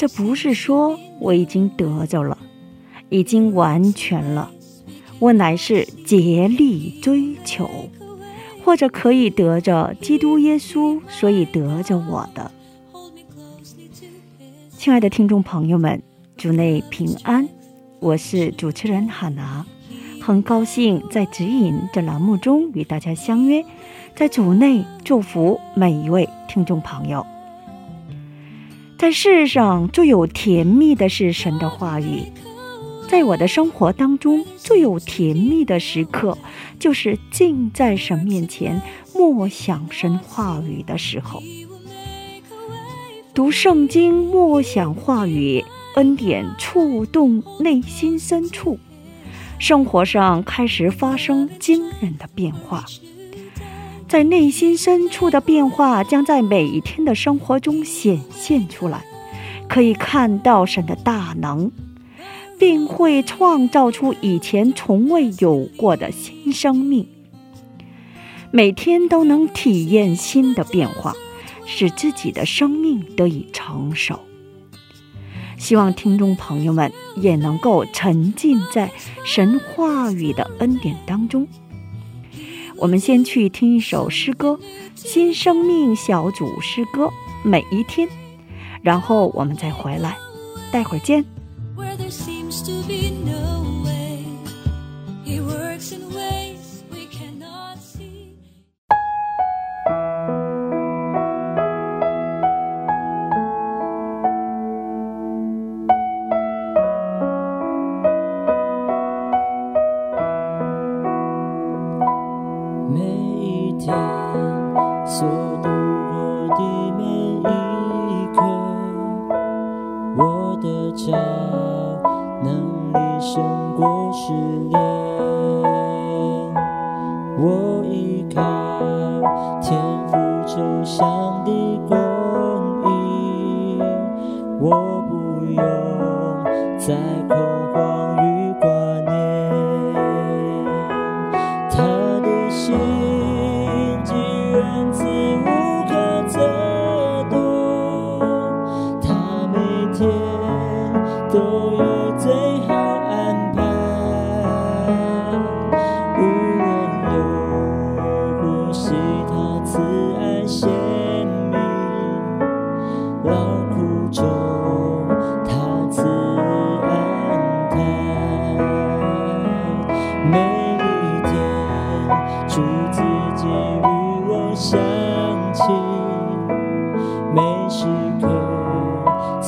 这不是说我已经得着了，已经完全了，我乃是竭力追求，或者可以得着基督耶稣，所以得着我的。亲爱的听众朋友们，主内平安，我是主持人哈娜，很高兴在指引这栏目中与大家相约，在主内祝福每一位听众朋友。在世上最有甜蜜的是神的话语，在我的生活当中最有甜蜜的时刻，就是静在神面前默想神话语的时候。读圣经，默想话语，恩典触动内心深处，生活上开始发生惊人的变化。在内心深处的变化，将在每一天的生活中显现出来，可以看到神的大能，并会创造出以前从未有过的新生命。每天都能体验新的变化。使自己的生命得以成熟。希望听众朋友们也能够沉浸在神话语的恩典当中。我们先去听一首诗歌，《新生命小组诗歌》，每一天，然后我们再回来，待会儿见。where there seems to be 每一天所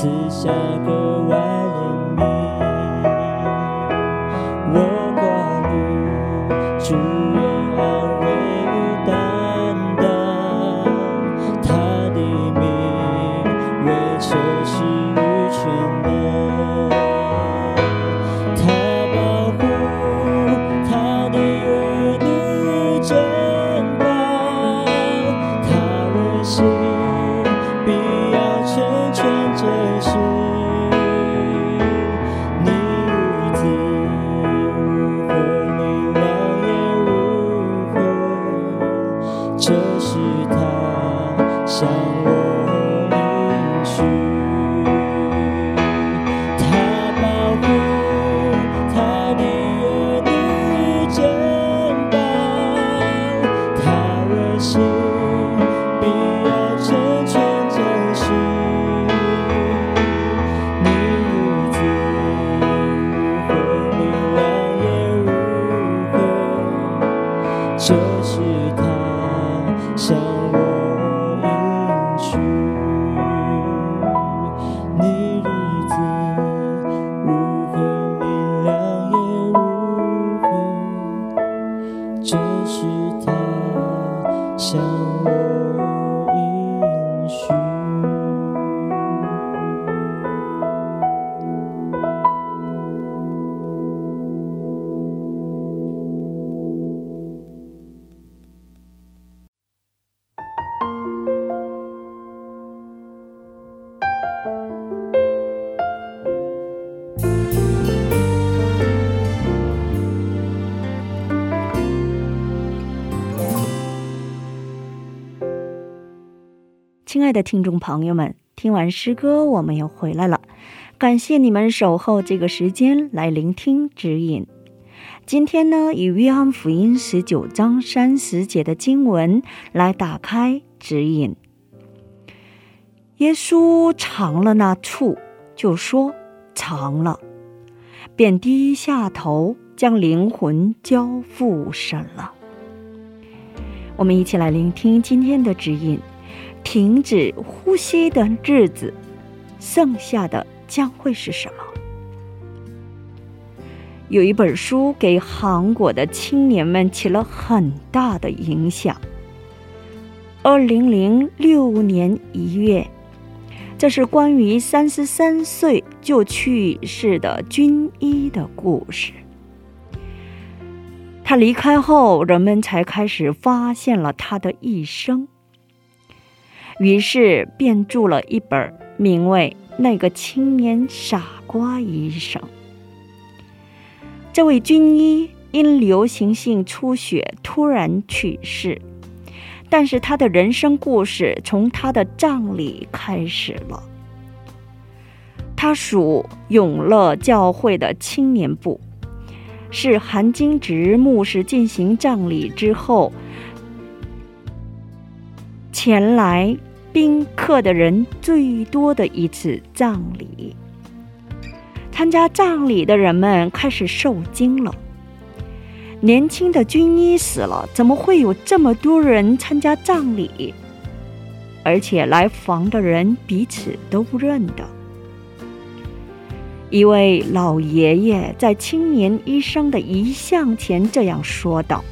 赐下格是他向我迎娶亲爱的听众朋友们，听完诗歌，我们又回来了。感谢你们守候这个时间来聆听指引。今天呢，以约翰福音十九章三十节的经文来打开指引。耶稣尝了那醋，就说：“尝了。”便低下头，将灵魂交付神了。我们一起来聆听今天的指引。停止呼吸的日子，剩下的将会是什么？有一本书给韩国的青年们起了很大的影响。二零零六年一月，这是关于三十三岁就去世的军医的故事。他离开后，人们才开始发现了他的一生。于是便著了一本名为《那个青年傻瓜医生》。这位军医因流行性出血突然去世，但是他的人生故事从他的葬礼开始了。他属永乐教会的青年部，是韩金直牧师进行葬礼之后前来。宾客的人最多的一次葬礼，参加葬礼的人们开始受惊了。年轻的军医死了，怎么会有这么多人参加葬礼？而且来访的人彼此都不认得。一位老爷爷在青年医生的遗像前这样说道。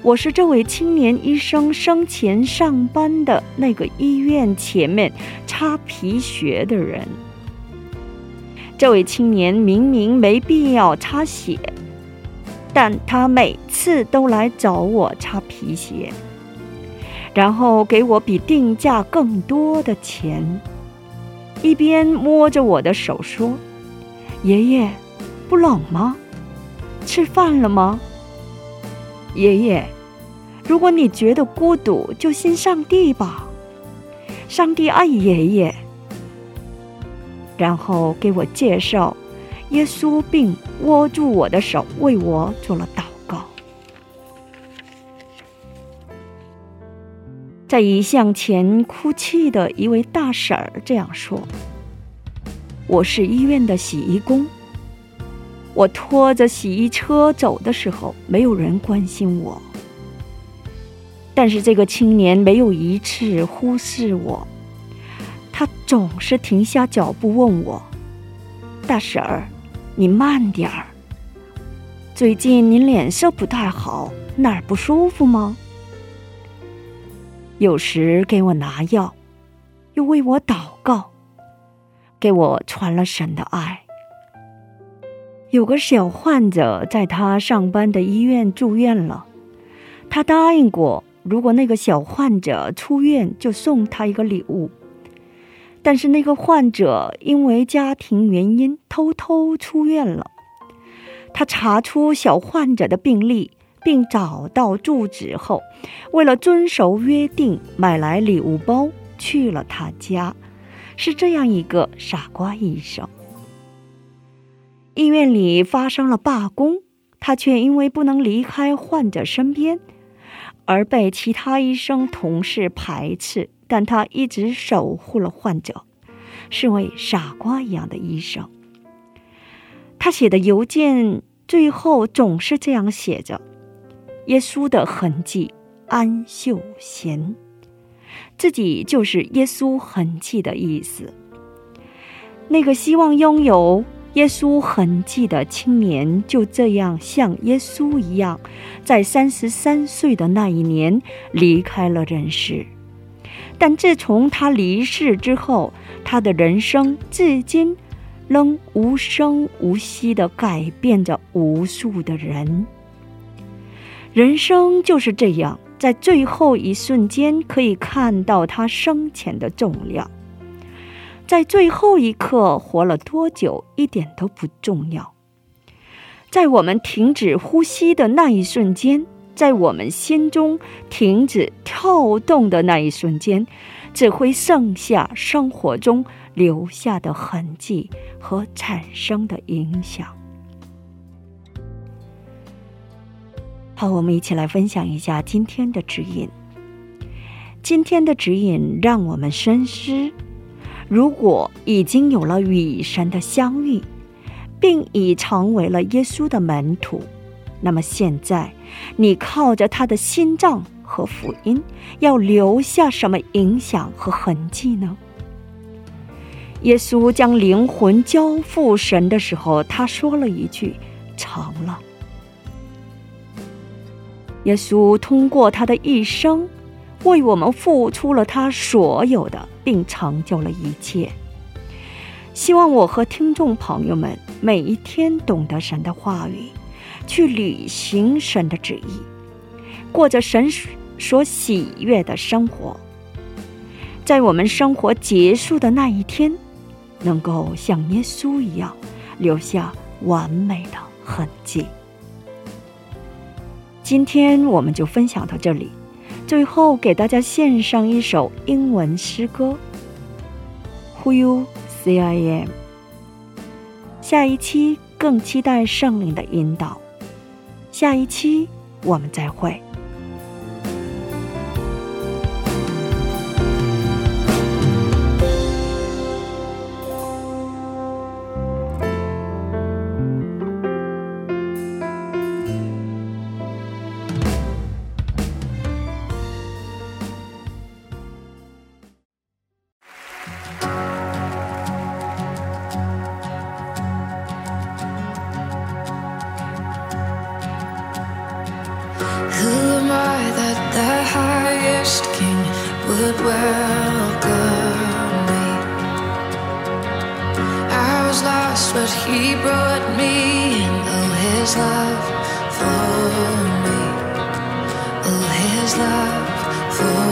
我是这位青年医生生前上班的那个医院前面擦皮鞋的人。这位青年明明没必要擦血，但他每次都来找我擦皮鞋，然后给我比定价更多的钱，一边摸着我的手说：“爷爷，不冷吗？吃饭了吗？”爷爷，如果你觉得孤独，就信上帝吧。上帝爱爷爷。然后给我介绍耶稣，并握住我的手，为我做了祷告。在遗像前哭泣的一位大婶儿这样说：“我是医院的洗衣工。”我拖着洗衣车走的时候，没有人关心我。但是这个青年没有一次忽视我，他总是停下脚步问我：“大婶儿，你慢点儿。最近您脸色不太好，哪儿不舒服吗？”有时给我拿药，又为我祷告，给我传了神的爱。有个小患者在他上班的医院住院了，他答应过，如果那个小患者出院，就送他一个礼物。但是那个患者因为家庭原因偷偷出院了。他查出小患者的病历，并找到住址后，为了遵守约定，买来礼物包去了他家。是这样一个傻瓜医生。医院里发生了罢工，他却因为不能离开患者身边，而被其他医生同事排斥。但他一直守护了患者，是位傻瓜一样的医生。他写的邮件最后总是这样写着：“耶稣的痕迹，安秀贤，自己就是耶稣痕迹的意思。”那个希望拥有。耶稣痕迹的青年就这样像耶稣一样，在三十三岁的那一年离开了人世。但自从他离世之后，他的人生至今仍无声无息地改变着无数的人。人生就是这样，在最后一瞬间可以看到他生前的重量。在最后一刻活了多久一点都不重要。在我们停止呼吸的那一瞬间，在我们心中停止跳动的那一瞬间，只会剩下生活中留下的痕迹和产生的影响。好，我们一起来分享一下今天的指引。今天的指引让我们深思：如果已经有了与神的相遇，并已成为了耶稣的门徒，那么现在你靠着他的心脏和福音，要留下什么影响和痕迹呢？耶稣将灵魂交付神的时候，他说了一句：“成了。”耶稣通过他的一生，为我们付出了他所有的，并成就了一切。希望我和听众朋友们每一天懂得神的话语，去履行神的旨意，过着神所喜悦的生活。在我们生活结束的那一天，能够像耶稣一样，留下完美的痕迹。今天我们就分享到这里，最后给大家献上一首英文诗歌：Who you say I am。下一期更期待圣灵的引导，下一期我们再会。For.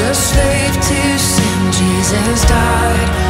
A slave to sin, Jesus died.